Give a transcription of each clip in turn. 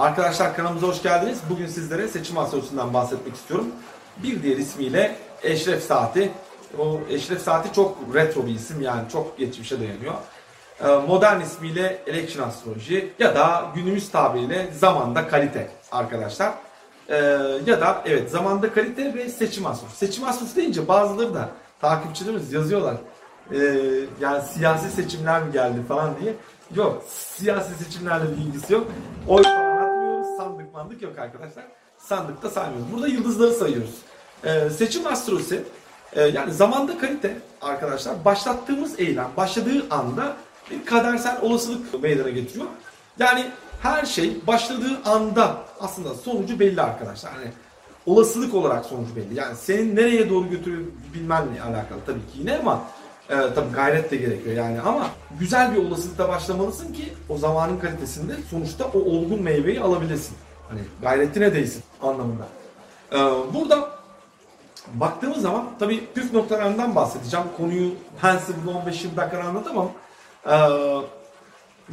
Arkadaşlar kanalımıza hoş geldiniz. Bugün sizlere seçim astrolojisinden bahsetmek istiyorum. Bir diğer ismiyle Eşref Saati. O Eşref Saati çok retro bir isim yani çok geçmişe dayanıyor. Ee, Modern ismiyle Election Astroloji ya da günümüz tabiriyle zamanda kalite arkadaşlar. Ee, ya da evet zamanda kalite ve seçim astrolojisi. Seçim astrolojisi deyince bazıları da takipçilerimiz yazıyorlar. Ee, yani siyasi seçimler mi geldi falan diye. Yok siyasi seçimlerle bir ilgisi yok. Oy. Sandık yok arkadaşlar. Sandıkta saymıyoruz. Burada yıldızları sayıyoruz. Ee, seçim astrolojisi e, yani zamanda kalite arkadaşlar başlattığımız eylem başladığı anda bir kadersel olasılık meydana getiriyor. Yani her şey başladığı anda aslında sonucu belli arkadaşlar. Yani olasılık olarak sonucu belli. Yani senin nereye doğru götürebilmenle alakalı tabii ki yine ama e, tabii gayret de gerekiyor yani ama güzel bir olasılıkla başlamalısın ki o zamanın kalitesinde sonuçta o olgun meyveyi alabilesin. Hani gayretine değsin anlamında. E, burada baktığımız zaman tabii püf noktalarından bahsedeceğim. Konuyu ben size burada 15-20 dakikada anlatamam. E,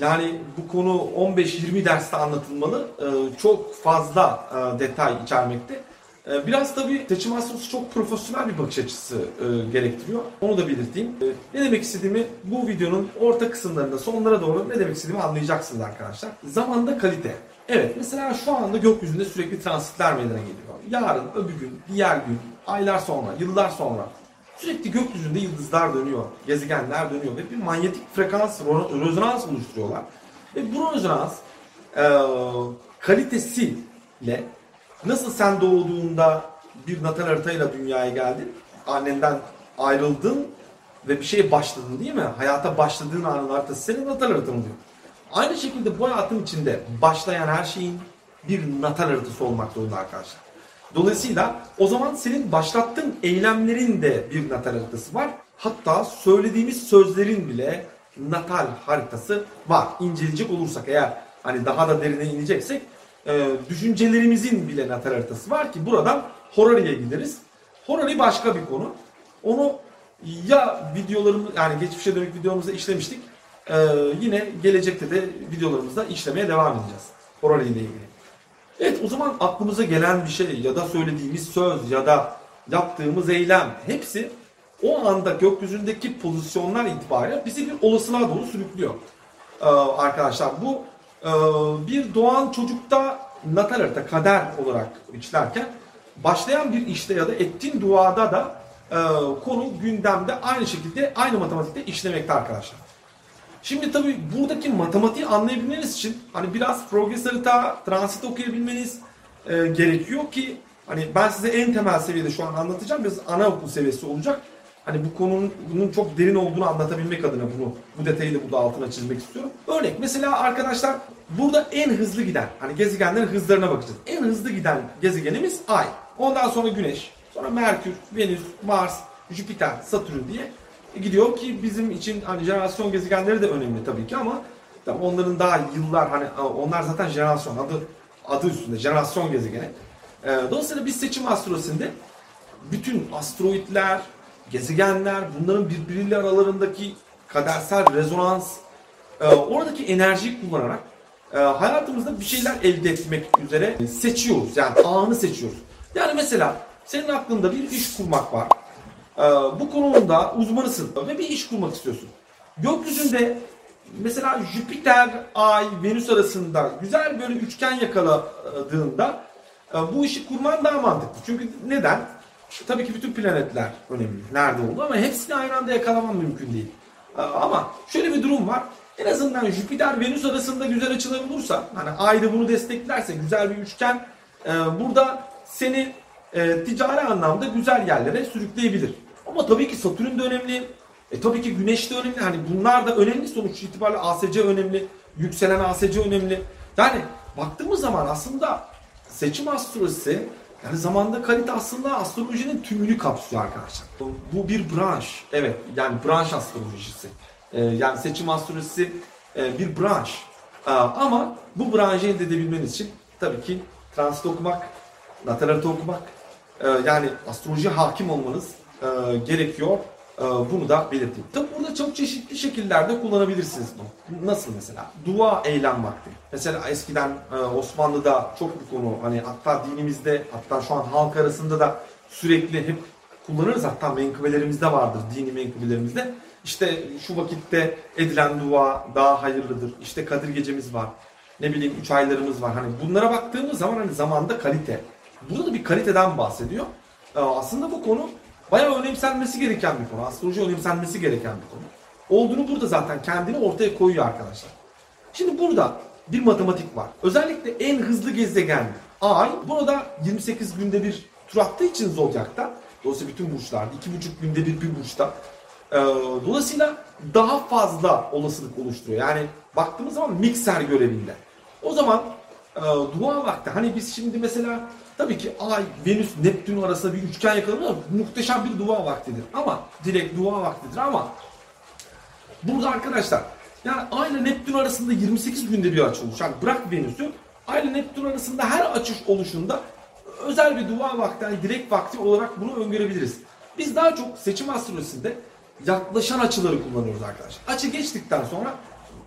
yani bu konu 15-20 derste anlatılmalı. E, çok fazla e, detay içermekte. E, Biraz tabii seçim astrolojisi çok profesyonel bir bakış açısı e, gerektiriyor. Onu da belirteyim. E, ne demek istediğimi bu videonun orta kısımlarında sonlara doğru ne demek istediğimi anlayacaksınız arkadaşlar. Zamanda kalite. Evet mesela şu anda gökyüzünde sürekli transitler meydana geliyor. Yarın, öbür gün, diğer gün, aylar sonra, yıllar sonra sürekli gökyüzünde yıldızlar dönüyor, gezegenler dönüyor ve bir manyetik frekans, rezonans oluşturuyorlar. Ve bu rezonans e, kalitesiyle nasıl sen doğduğunda bir natal haritayla dünyaya geldin, annenden ayrıldın ve bir şeye başladın değil mi? Hayata başladığın anın haritası senin natal haritan oluyor. Aynı şekilde bu hayatın içinde başlayan her şeyin bir natal haritası olmak zorunda arkadaşlar. Dolayısıyla o zaman senin başlattığın eylemlerin de bir natal haritası var. Hatta söylediğimiz sözlerin bile natal haritası var. İnceleyecek olursak eğer hani daha da derine ineceksek e, düşüncelerimizin bile natal haritası var ki buradan Horari'ye gideriz. Horari başka bir konu. Onu ya videolarımız yani geçmişe dönük videomuzda işlemiştik. E, yine gelecekte de videolarımızda işlemeye devam edeceğiz. Horari ile ilgili. Evet o zaman aklımıza gelen bir şey ya da söylediğimiz söz ya da yaptığımız eylem hepsi o anda gökyüzündeki pozisyonlar itibariyle bizi bir olasılığa doğru sürüklüyor. Ee, arkadaşlar bu e, bir doğan çocukta natal harita kader olarak işlerken başlayan bir işte ya da ettiğin duada da e, konu gündemde aynı şekilde aynı matematikte işlemekte arkadaşlar. Şimdi tabii buradaki matematiği anlayabilmeniz için hani biraz progres harita, transit okuyabilmeniz e, gerekiyor ki hani ben size en temel seviyede şu an anlatacağım. Biraz anaokul seviyesi olacak. Hani bu konunun bunun çok derin olduğunu anlatabilmek adına bunu bu detayı da burada altına çizmek istiyorum. Örnek mesela arkadaşlar burada en hızlı giden hani gezegenlerin hızlarına bakacağız. En hızlı giden gezegenimiz Ay. Ondan sonra Güneş, sonra Merkür, Venüs, Mars, Jüpiter, Satürn diye gidiyor ki bizim için hani jenerasyon gezegenleri de önemli tabii ki ama tabii onların daha yıllar hani onlar zaten jenerasyon adı adı üstünde jenerasyon gezegeni. Ee, dolayısıyla biz seçim astrolojisinde bütün asteroidler, gezegenler, bunların birbiriyle aralarındaki kadersel rezonans, e, oradaki enerjiyi kullanarak e, hayatımızda bir şeyler elde etmek üzere seçiyoruz. Yani anı seçiyoruz. Yani mesela senin aklında bir iş kurmak var. Ee, bu konumunda uzmanısın ve bir iş kurmak istiyorsun. Gökyüzünde mesela Jüpiter, Ay, Venüs arasında güzel böyle üçgen yakaladığında e, bu işi kurman daha mantıklı. Çünkü neden? Tabii ki bütün planetler önemli. Nerede oldu ama hepsini aynı anda yakalaman mümkün değil. Ee, Ama şöyle bir durum var. En azından Jüpiter Venüs arasında güzel açılar olursa, hani Ay da bunu desteklerse güzel bir üçgen e, burada seni e, ticari anlamda güzel yerlere sürükleyebilir. Ama tabii ki Satürn de önemli. E tabii ki Güneş de önemli. Hani bunlar da önemli sonuç itibariyle ASC önemli. Yükselen ASC önemli. Yani baktığımız zaman aslında seçim astrolojisi yani zamanda kalite aslında astrolojinin tümünü kapsıyor arkadaşlar. Bu bir branş. Evet yani branş astrolojisi. E, yani seçim astrolojisi e, bir branş. E, ama bu branşı elde edebilmeniz için tabii ki transit okumak, harita okumak, e, yani astroloji hakim olmanız e, gerekiyor. Ee, bunu da belirteyim. Tabi burada çok çeşitli şekillerde kullanabilirsiniz bunu. Nasıl mesela? Dua eylem vakti. Mesela eskiden e, Osmanlı'da çok bir konu hani hatta dinimizde hatta şu an halk arasında da sürekli hep kullanırız. Hatta menkıbelerimizde vardır dini menkıbelerimizde. İşte şu vakitte edilen dua daha hayırlıdır. İşte Kadir gecemiz var. Ne bileyim üç aylarımız var. Hani bunlara baktığımız zaman hani zamanda kalite. Burada da bir kaliteden bahsediyor. Ee, aslında bu konu bayağı önemsenmesi gereken bir konu. Astroloji önemsenmesi gereken bir konu. Olduğunu burada zaten kendini ortaya koyuyor arkadaşlar. Şimdi burada bir matematik var. Özellikle en hızlı gezegen Ay. Burada 28 günde bir tur attığı için Zodyak'ta. Dolayısıyla bütün burçlarda 2,5 günde bir bir burçta. Ee, dolayısıyla daha fazla olasılık oluşturuyor. Yani baktığımız zaman mikser görevinde. O zaman e, dua vakti hani biz şimdi mesela tabii ki Ay, Venüs, Neptün arasında bir üçgen yakalanıyor. Muhteşem bir dua vaktidir. Ama direkt dua vaktidir ama burada arkadaşlar yani Ay ile Neptün arasında 28 günde bir açı oluşan bırak Venüs'ü Ay ile Neptün arasında her açış oluşunda özel bir dua vakti, yani direkt vakti olarak bunu öngörebiliriz. Biz daha çok seçim astrolojisinde yaklaşan açıları kullanıyoruz arkadaşlar. Açı geçtikten sonra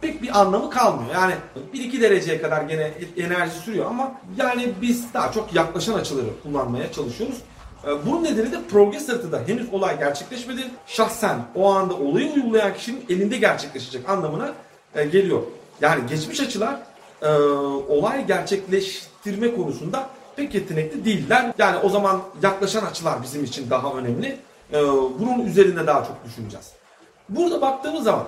pek bir anlamı kalmıyor. Yani 1-2 dereceye kadar gene enerji sürüyor ama yani biz daha çok yaklaşan açıları kullanmaya çalışıyoruz. Ee, bunun nedeni de progres haritada henüz olay gerçekleşmedi. Şahsen o anda olayı uygulayan kişinin elinde gerçekleşecek anlamına e, geliyor. Yani geçmiş açılar e, olay gerçekleştirme konusunda pek yetenekli değiller. Yani o zaman yaklaşan açılar bizim için daha önemli. E, bunun üzerinde daha çok düşüneceğiz. Burada baktığımız zaman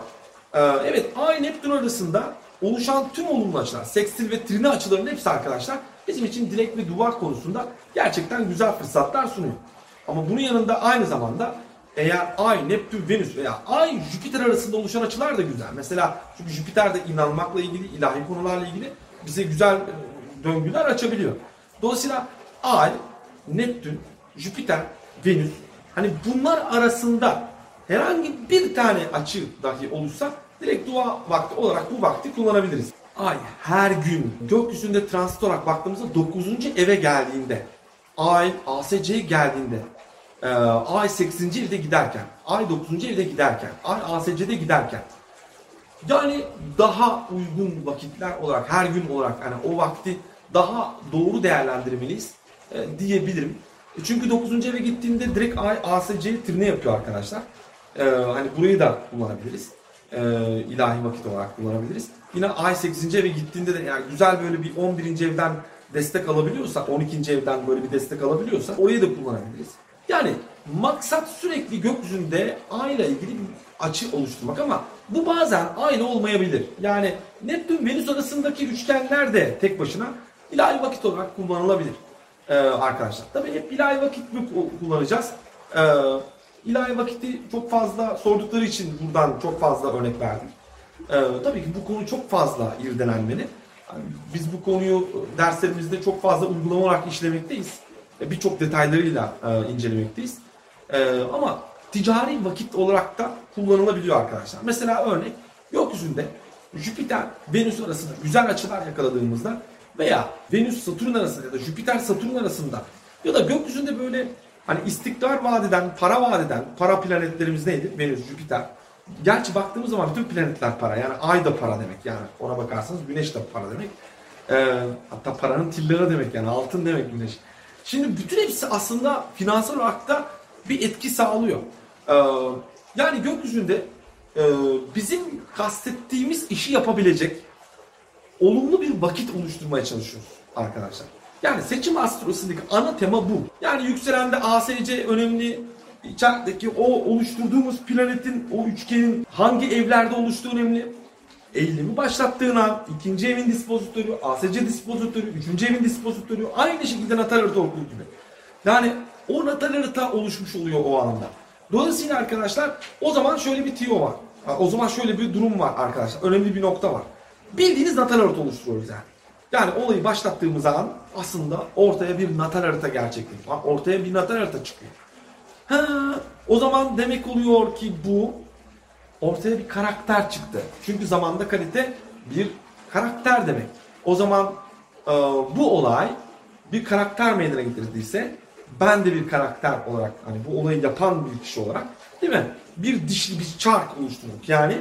ee, evet Ay Neptün arasında oluşan tüm olumlu açılar, sekstil ve trine açıların hepsi arkadaşlar bizim için dilek ve duvar konusunda gerçekten güzel fırsatlar sunuyor. Ama bunun yanında aynı zamanda eğer Ay, Neptün, Venüs veya Ay, Jüpiter arasında oluşan açılar da güzel. Mesela çünkü Jüpiter de inanmakla ilgili, ilahi konularla ilgili bize güzel e, döngüler açabiliyor. Dolayısıyla Ay, Neptün, Jüpiter, Venüs hani bunlar arasında herhangi bir tane açı dahi olursa direkt dua vakti olarak bu vakti kullanabiliriz. Ay her gün gökyüzünde transit olarak baktığımızda 9. eve geldiğinde, ay ASC'ye geldiğinde, e, ay 8. evde giderken, ay 9. evde giderken, ay ASC'de giderken yani daha uygun vakitler olarak her gün olarak yani o vakti daha doğru değerlendirmeliyiz e, diyebilirim. E, çünkü 9. eve gittiğinde direkt ay ASC'yi trine yapıyor arkadaşlar. Ee, hani burayı da kullanabiliriz. Ee, ilahi vakit olarak kullanabiliriz. Yine ay 8. eve gittiğinde de yani güzel böyle bir 11. evden destek alabiliyorsa, 12. evden böyle bir destek alabiliyorsa orayı da kullanabiliriz. Yani maksat sürekli gökyüzünde ay ile ilgili bir açı oluşturmak ama bu bazen aynı olmayabilir. Yani Neptün Venüs arasındaki üçgenler de tek başına ilahi vakit olarak kullanılabilir ee, arkadaşlar. Tabii hep ilahi vakit mi kullanacağız? Ee, ilahi vakiti çok fazla sordukları için buradan çok fazla örnek verdim. Ee, tabii ki bu konu çok fazla irdelenmeli. Yani biz bu konuyu derslerimizde çok fazla uygulama olarak işlemekteyiz. Birçok detaylarıyla e, incelemekteyiz. E, ama ticari vakit olarak da kullanılabiliyor arkadaşlar. Mesela örnek gökyüzünde Jüpiter Venüs arasında güzel açılar yakaladığımızda veya Venüs Satürn arasında ya da Jüpiter Satürn arasında ya da gökyüzünde böyle Hani istikrar vadeden, para vadeden, para planetlerimiz neydi? Venüs, Jüpiter. Gerçi baktığımız zaman bütün planetler para. Yani ay da para demek. Yani ona bakarsanız güneş de para demek. Ee, hatta paranın tillahı demek yani altın demek güneş. Şimdi bütün hepsi aslında finansal olarak da bir etki sağlıyor. Ee, yani gökyüzünde e, bizim kastettiğimiz işi yapabilecek olumlu bir vakit oluşturmaya çalışıyoruz arkadaşlar. Yani seçim astrolojisindeki ana tema bu. Yani yükselende ASC önemli. İçerideki o oluşturduğumuz planetin, o üçgenin hangi evlerde oluştuğu önemli. Eğilimi başlattığın an ikinci evin dispozitörü, ASC dispozitörü, üçüncü evin dispozitörü aynı şekilde natal harita olduğu gibi. Yani o natal harita oluşmuş oluyor o anda. Dolayısıyla arkadaşlar o zaman şöyle bir tiyo var. O zaman şöyle bir durum var arkadaşlar. Önemli bir nokta var. Bildiğiniz natal harita oluşturuyoruz yani. Yani olayı başlattığımız an aslında ortaya bir natal harita gerçekleşiyor. Ortaya bir natal harita çıkıyor. Ha, o zaman demek oluyor ki bu ortaya bir karakter çıktı. Çünkü zamanda kalite bir karakter demek. O zaman e, bu olay bir karakter meydana getirdiyse ben de bir karakter olarak hani bu olayı yapan bir kişi olarak değil mi? Bir dişli bir çark oluşturduk. Yani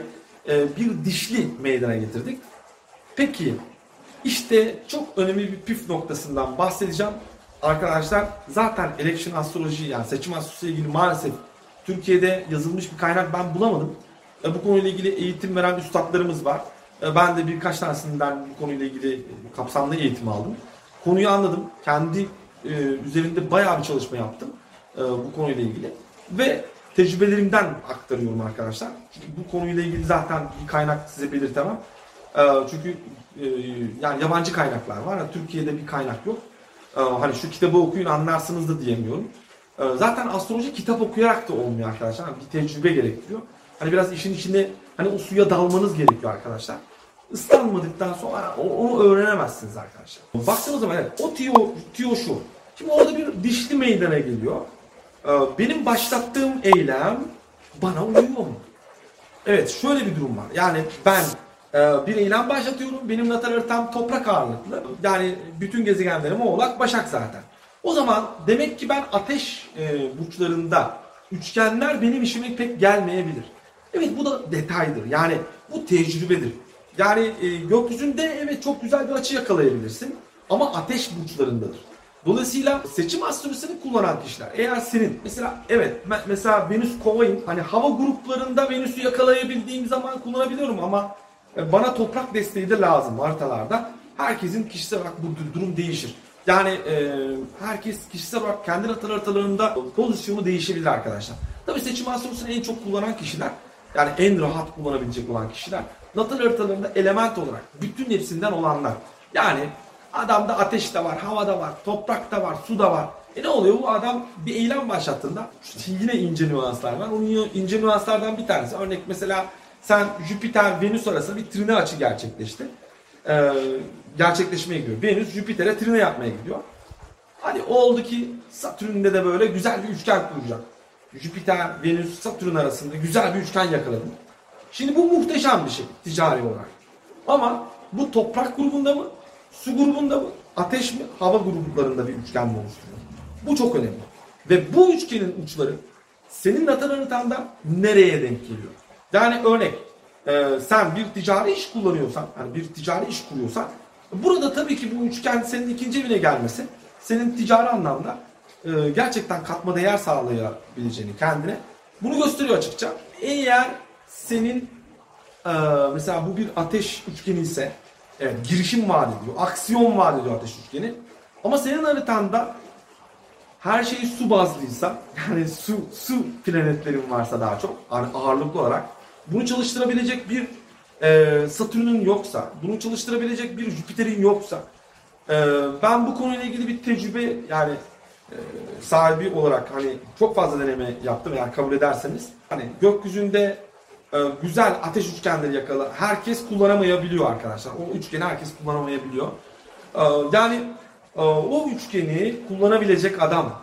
e, bir dişli meydana getirdik. Peki işte çok önemli bir püf noktasından bahsedeceğim. Arkadaşlar zaten election astroloji yani seçim astrolojisiyle ilgili maalesef Türkiye'de yazılmış bir kaynak ben bulamadım. E, bu konuyla ilgili eğitim veren üstadlarımız var. E, ben de birkaç tanesinden bu konuyla ilgili kapsamlı eğitim aldım. Konuyu anladım. Kendi e, üzerinde bayağı bir çalışma yaptım bu konuyla ilgili. Ve tecrübelerimden aktarıyorum arkadaşlar. Çünkü bu konuyla ilgili zaten bir kaynak size belirtemem. Çünkü yani yabancı kaynaklar var. Türkiye'de bir kaynak yok. E, hani şu kitabı okuyun anlarsınız da diyemiyorum. E, zaten astroloji kitap okuyarak da olmuyor arkadaşlar. Yani bir tecrübe gerektiriyor. Hani biraz işin içinde hani o suya dalmanız gerekiyor arkadaşlar. Islanmadıktan sonra onu öğrenemezsiniz arkadaşlar. Baktığınız zaman o tiyo, tiyo şu. Şimdi orada bir dişli meydana geliyor. Ee, benim başlattığım eylem bana uyuyor mu? Evet şöyle bir durum var. Yani ben bir eylem başlatıyorum. Benim natal haritam toprak ağırlıklı. Yani bütün gezegenlerim oğlak başak zaten. O zaman demek ki ben ateş e, burçlarında üçgenler benim işime pek gelmeyebilir. Evet bu da detaydır. Yani bu tecrübedir. Yani e, gökyüzünde evet çok güzel bir açı yakalayabilirsin. Ama ateş burçlarındadır. Dolayısıyla seçim astrolojisini kullanan kişiler eğer senin mesela evet mesela Venüs kovayım hani hava gruplarında Venüs'ü yakalayabildiğim zaman kullanabiliyorum ama bana toprak desteği de lazım haritalarda. Herkesin kişisel olarak bu durum değişir. Yani e, herkes kişisel olarak kendi natal haritalarında pozisyonu değişebilir arkadaşlar. Tabii seçim astrolojisini en çok kullanan kişiler yani en rahat kullanabilecek olan kişiler natal haritalarında element olarak bütün hepsinden olanlar. Yani adamda ateş de var, hava da var, toprak da var, su da var. E ne oluyor? Bu adam bir eylem başlattığında yine ince nüanslar var. Onun ince nüanslardan bir tanesi. Örnek mesela sen Jüpiter Venüs arasında bir trine açı gerçekleşti. Ee, gerçekleşmeye gidiyor. Venüs Jüpiter'e trine yapmaya gidiyor. Hadi oldu ki Satürn'de de böyle güzel bir üçgen kuracak. Jüpiter, Venüs, Satürn arasında güzel bir üçgen yakaladım. Şimdi bu muhteşem bir şey ticari olarak. Ama bu toprak grubunda mı, su grubunda mı, ateş mi, hava gruplarında bir üçgen mi oluşturuyor? Bu çok önemli. Ve bu üçgenin uçları senin natal haritanda nereye denk geliyor? Yani örnek e, sen bir ticari iş kullanıyorsan, yani bir ticari iş kuruyorsan burada tabii ki bu üçgen senin ikinci evine gelmesi senin ticari anlamda e, gerçekten katma değer sağlayabileceğini kendine bunu gösteriyor açıkça. Eğer senin e, mesela bu bir ateş üçgeni ise evet girişim vaat ediyor, aksiyon vaat ediyor ateş üçgeni. Ama senin haritanda her şey su bazlıysa yani su su planetlerin varsa daha çok ağırlıklı olarak bunu çalıştırabilecek bir e, Satürn'ün yoksa, bunu çalıştırabilecek bir Jüpiter'in yoksa e, ben bu konuyla ilgili bir tecrübe yani e, sahibi olarak hani çok fazla deneme yaptım eğer kabul ederseniz. Hani gökyüzünde e, güzel ateş üçgenleri yakala herkes kullanamayabiliyor arkadaşlar. O üçgeni herkes kullanamayabiliyor. E, yani e, o üçgeni kullanabilecek adam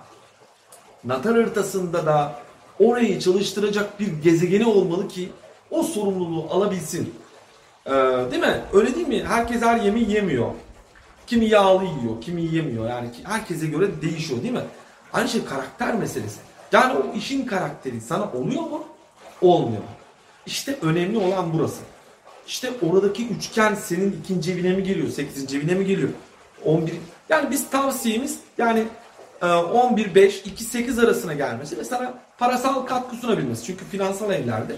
natal haritasında da orayı çalıştıracak bir gezegeni olmalı ki o sorumluluğu alabilsin. Ee, değil mi? Öyle değil mi? Herkes her yemeği yemiyor. Kimi yağlı yiyor, kimi yemiyor. Yani herkese göre değişiyor değil mi? Aynı şey karakter meselesi. Yani o işin karakteri sana oluyor mu? Olmuyor mu? İşte önemli olan burası. İşte oradaki üçgen senin ikinci evine mi geliyor, sekizinci evine mi geliyor? 11. Yani biz tavsiyemiz yani 11 5 2 8 arasına gelmesi ve sana parasal katkı sunabilmesi. Çünkü finansal evlerdir.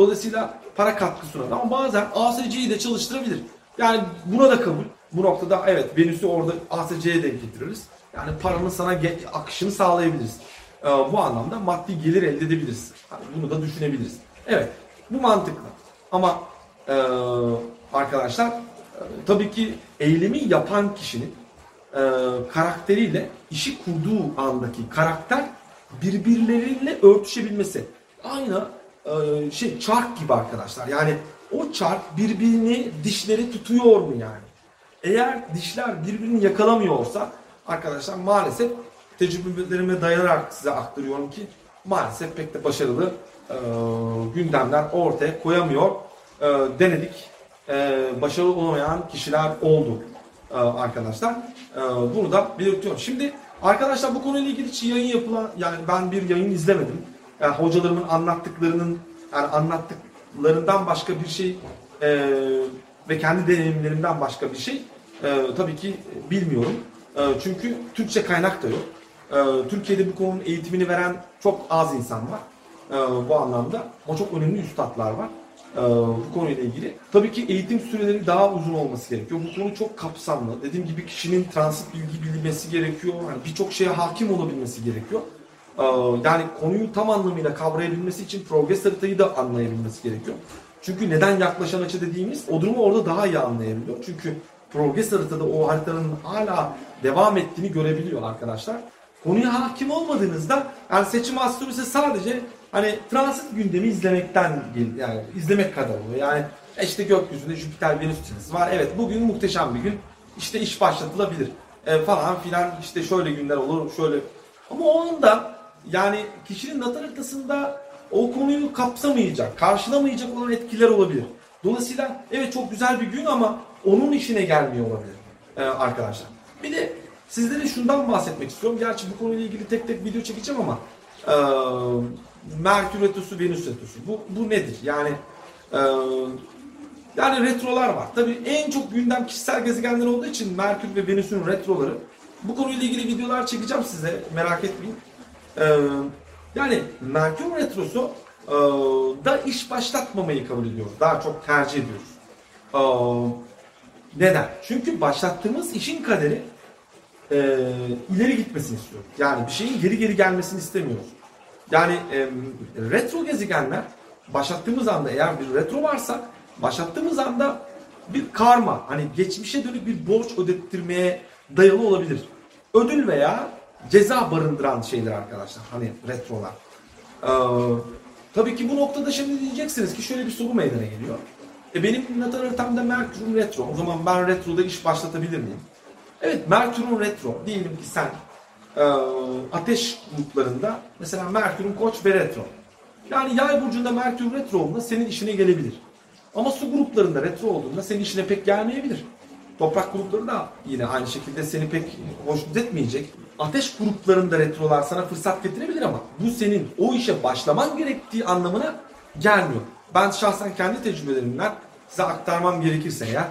Dolayısıyla para katkı sunar. Ama bazen ASC'yi de çalıştırabilir. Yani buna da kabul. Bu noktada evet Venüs'ü orada ASC'ye denk getiririz. Yani paranın sana akışını sağlayabiliriz. Ee, bu anlamda maddi gelir elde edebiliriz. Yani bunu da düşünebiliriz. Evet bu mantıklı. Ama e, arkadaşlar e, tabii ki eylemi yapan kişinin e, karakteriyle işi kurduğu andaki karakter birbirleriyle örtüşebilmesi. Aynı e, şey çark gibi arkadaşlar. Yani o çark birbirini dişleri tutuyor mu yani? Eğer dişler birbirini yakalamıyorsa arkadaşlar maalesef tecrübelerime dayanarak size aktarıyorum ki maalesef pek de başarılı e, gündemler ortaya koyamıyor. E, denedik. E, başarılı olamayan kişiler oldu e, arkadaşlar. E, bunu da belirtiyorum. Şimdi Arkadaşlar bu konuyla ilgili hiç yayın yapılan yani ben bir yayın izlemedim. Yani hocalarımın anlattıklarının yani anlattıklarından başka bir şey e, ve kendi deneyimlerimden başka bir şey e, tabii ki bilmiyorum. E, çünkü Türkçe kaynak da yok. E, Türkiye'de bu konunun eğitimini veren çok az insan var e, bu anlamda. Ama çok önemli üstadlar var e, bu konuyla ilgili. Tabii ki eğitim süreleri daha uzun olması gerekiyor. Bu konu çok kapsamlı. Dediğim gibi kişinin transit bilgi bilmesi gerekiyor. Yani birçok şeye hakim olabilmesi gerekiyor. E, yani konuyu tam anlamıyla kavrayabilmesi için progres haritayı da anlayabilmesi gerekiyor. Çünkü neden yaklaşan açı dediğimiz o durumu orada daha iyi anlayabiliyor. Çünkü progres haritada o haritanın hala devam ettiğini görebiliyor arkadaşlar. Konuya hakim olmadığınızda yani seçim astrolojisi sadece hani transit gündemi izlemekten yani izlemek kadar oluyor. Yani işte gökyüzünde Jüpiter Venüs çizgisi var. Evet bugün muhteşem bir gün. İşte iş başlatılabilir e, falan filan işte şöyle günler olur şöyle. Ama o anda yani kişinin natal haritasında o konuyu kapsamayacak, karşılamayacak olan etkiler olabilir. Dolayısıyla evet çok güzel bir gün ama onun işine gelmiyor olabilir e, arkadaşlar. Bir de sizlere şundan bahsetmek istiyorum. Gerçi bu konuyla ilgili tek tek video çekeceğim ama e, Merkür retrosu, Venüs retrosu. Bu, bu nedir? Yani e, yani retrolar var. Tabii en çok gündem kişisel gezegenler olduğu için Merkür ve Venüs'ün retroları. Bu konuyla ilgili videolar çekeceğim size. Merak etmeyin. E, yani Merkür retrosu e, da iş başlatmamayı kabul ediyoruz. Daha çok tercih ediyoruz. E, neden? Çünkü başlattığımız işin kaderi e, ileri gitmesini istiyoruz. Yani bir şeyin geri geri gelmesini istemiyoruz. Yani e, retro gezegenler başlattığımız anda eğer bir retro varsa başlattığımız anda bir karma hani geçmişe dönük bir borç ödettirmeye dayalı olabilir. Ödül veya ceza barındıran şeyler arkadaşlar. Hani retrolar. Ee, tabii ki bu noktada şimdi diyeceksiniz ki şöyle bir soru meydana geliyor. E benim natal haritamda Merkür'ün retro. O zaman ben retroda iş başlatabilir miyim? Evet Merkür'ün retro. Diyelim ki sen e, ateş gruplarında mesela Merkür'ün koç ve retro. Yani yay burcunda Merkür retro olduğunda senin işine gelebilir. Ama su gruplarında retro olduğunda senin işine pek gelmeyebilir. Toprak grupları da yine aynı şekilde seni pek hoşnut etmeyecek. Ateş gruplarında retrolar sana fırsat getirebilir ama bu senin o işe başlaman gerektiği anlamına gelmiyor. Ben şahsen kendi tecrübelerimden size aktarmam gerekirse ya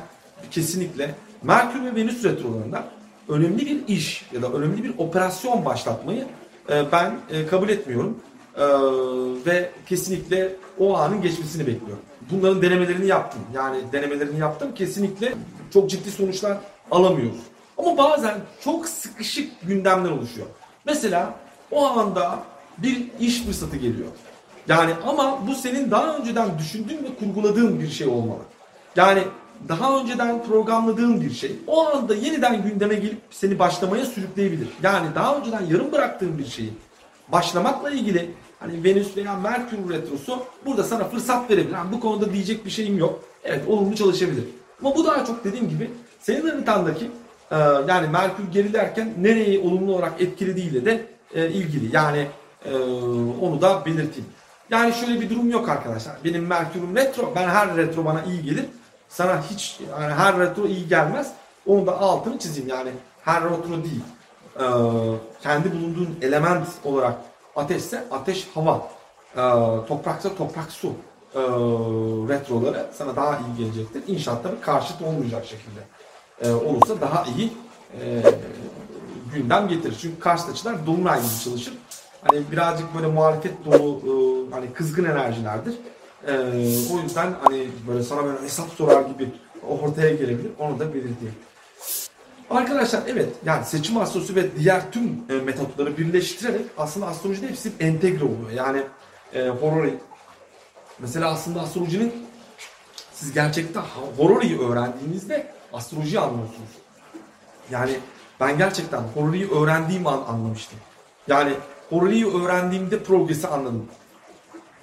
kesinlikle Merkür ve Venüs retrolarında önemli bir iş ya da önemli bir operasyon başlatmayı e, ben e, kabul etmiyorum. E, ve kesinlikle o anın geçmesini bekliyorum. Bunların denemelerini yaptım. Yani denemelerini yaptım. Kesinlikle çok ciddi sonuçlar alamıyoruz. Ama bazen çok sıkışık gündemler oluşuyor. Mesela o anda bir iş fırsatı geliyor. Yani ama bu senin daha önceden düşündüğün ve kurguladığın bir şey olmalı. Yani daha önceden programladığın bir şey o anda yeniden gündeme gelip seni başlamaya sürükleyebilir. Yani daha önceden yarım bıraktığın bir şeyi başlamakla ilgili hani Venüs veya Merkür retrosu burada sana fırsat verebilir. Yani bu konuda diyecek bir şeyim yok. Evet olumlu çalışabilir. Ama bu daha çok dediğim gibi senin haritandaki e, yani Merkür gerilerken nereyi olumlu olarak etkilediğiyle de e, ilgili. Yani e, onu da belirteyim. Yani şöyle bir durum yok arkadaşlar. Benim Merkür'üm retro. Ben her retro bana iyi gelir. Sana hiç yani her retro iyi gelmez. Onu da altını çizeyim yani. Her retro değil. Kendi bulunduğun element olarak ateşse ateş hava. Ee, topraksa toprak su. Ee, retroları sana daha iyi gelecektir. İnşaatta bir karşıt olmayacak şekilde. Ee, olursa daha iyi e, gündem getirir. Çünkü karşıt açılar dolunay gibi çalışır. Hani birazcık böyle muhalefet dolu e, hani kızgın enerjilerdir. E, o yüzden hani böyle sana böyle hesap sorar gibi ortaya gelebilir. Onu da belirteyim. Arkadaşlar evet yani seçim astrolojisi ve diğer tüm e, metotları birleştirerek aslında astrolojide hepsi entegre oluyor. Yani e, horori mesela aslında astrolojinin siz gerçekten hororiyi öğrendiğinizde astrolojiyi anlıyorsunuz. Yani ben gerçekten hororiyi öğrendiğim an anlamıştım. Yani hororiyi öğrendiğimde progresi anladım.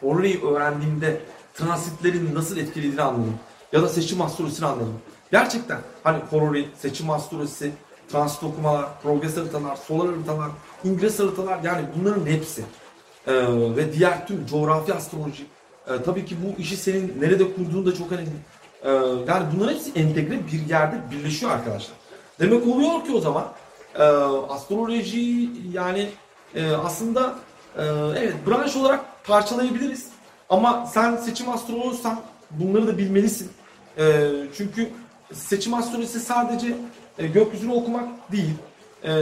Hororiyi öğrendiğimde transitlerin nasıl etkilediğini anladım. Ya da seçim astrolojisini anladım. Gerçekten hani horori, seçim astrolojisi, transit okumalar, progres haritalar, solar haritalar, ingres haritalar yani bunların hepsi. Ee, ve diğer tüm coğrafi astroloji. Ee, tabii ki bu işi senin nerede kurduğun da çok önemli. Ee, yani bunların hepsi entegre bir yerde birleşiyor arkadaşlar. Demek oluyor ki o zaman e, astroloji yani e, aslında e, evet branş olarak parçalayabiliriz. Ama sen seçim astrologsan bunları da bilmelisin. E, çünkü seçim astrolojisi sadece e, gökyüzünü okumak değil. E,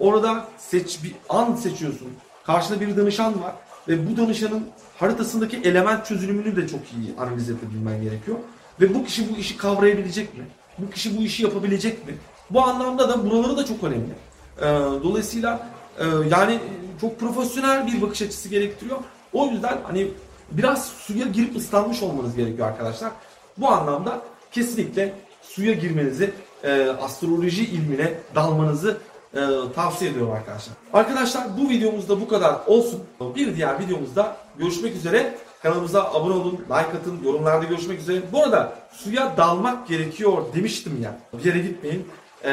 orada seç bir an seçiyorsun. Karşında bir danışan var ve bu danışanın haritasındaki element çözünümünü de çok iyi analiz edebilmen gerekiyor. Ve bu kişi bu işi kavrayabilecek mi? Bu kişi bu işi yapabilecek mi? Bu anlamda da buraları da çok önemli. Ee, dolayısıyla e, yani çok profesyonel bir bakış açısı gerektiriyor. O yüzden hani biraz suya girip ıslanmış olmanız gerekiyor arkadaşlar. Bu anlamda kesinlikle suya girmenizi, e, astroloji ilmine dalmanızı e, tavsiye ediyorum arkadaşlar. Arkadaşlar bu videomuzda bu kadar olsun. Bir diğer videomuzda görüşmek üzere. Kanalımıza abone olun, like atın, yorumlarda görüşmek üzere. Bu arada suya dalmak gerekiyor demiştim ya. Bir yere gitmeyin. Ee,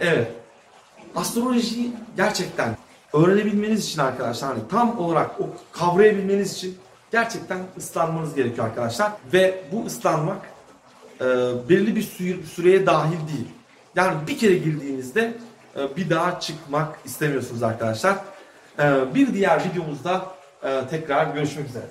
evet. Astrolojiyi gerçekten öğrenebilmeniz için arkadaşlar hani tam olarak o kavrayabilmeniz için gerçekten ıslanmanız gerekiyor arkadaşlar. Ve bu ıslanmak e, belirli bir süre, süreye dahil değil. Yani bir kere girdiğinizde e, bir daha çıkmak istemiyorsunuz arkadaşlar. E, bir diğer videomuzda e, tekrar görüşmek üzere.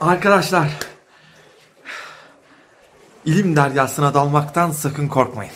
Arkadaşlar, ilim deryasına dalmaktan sakın korkmayın.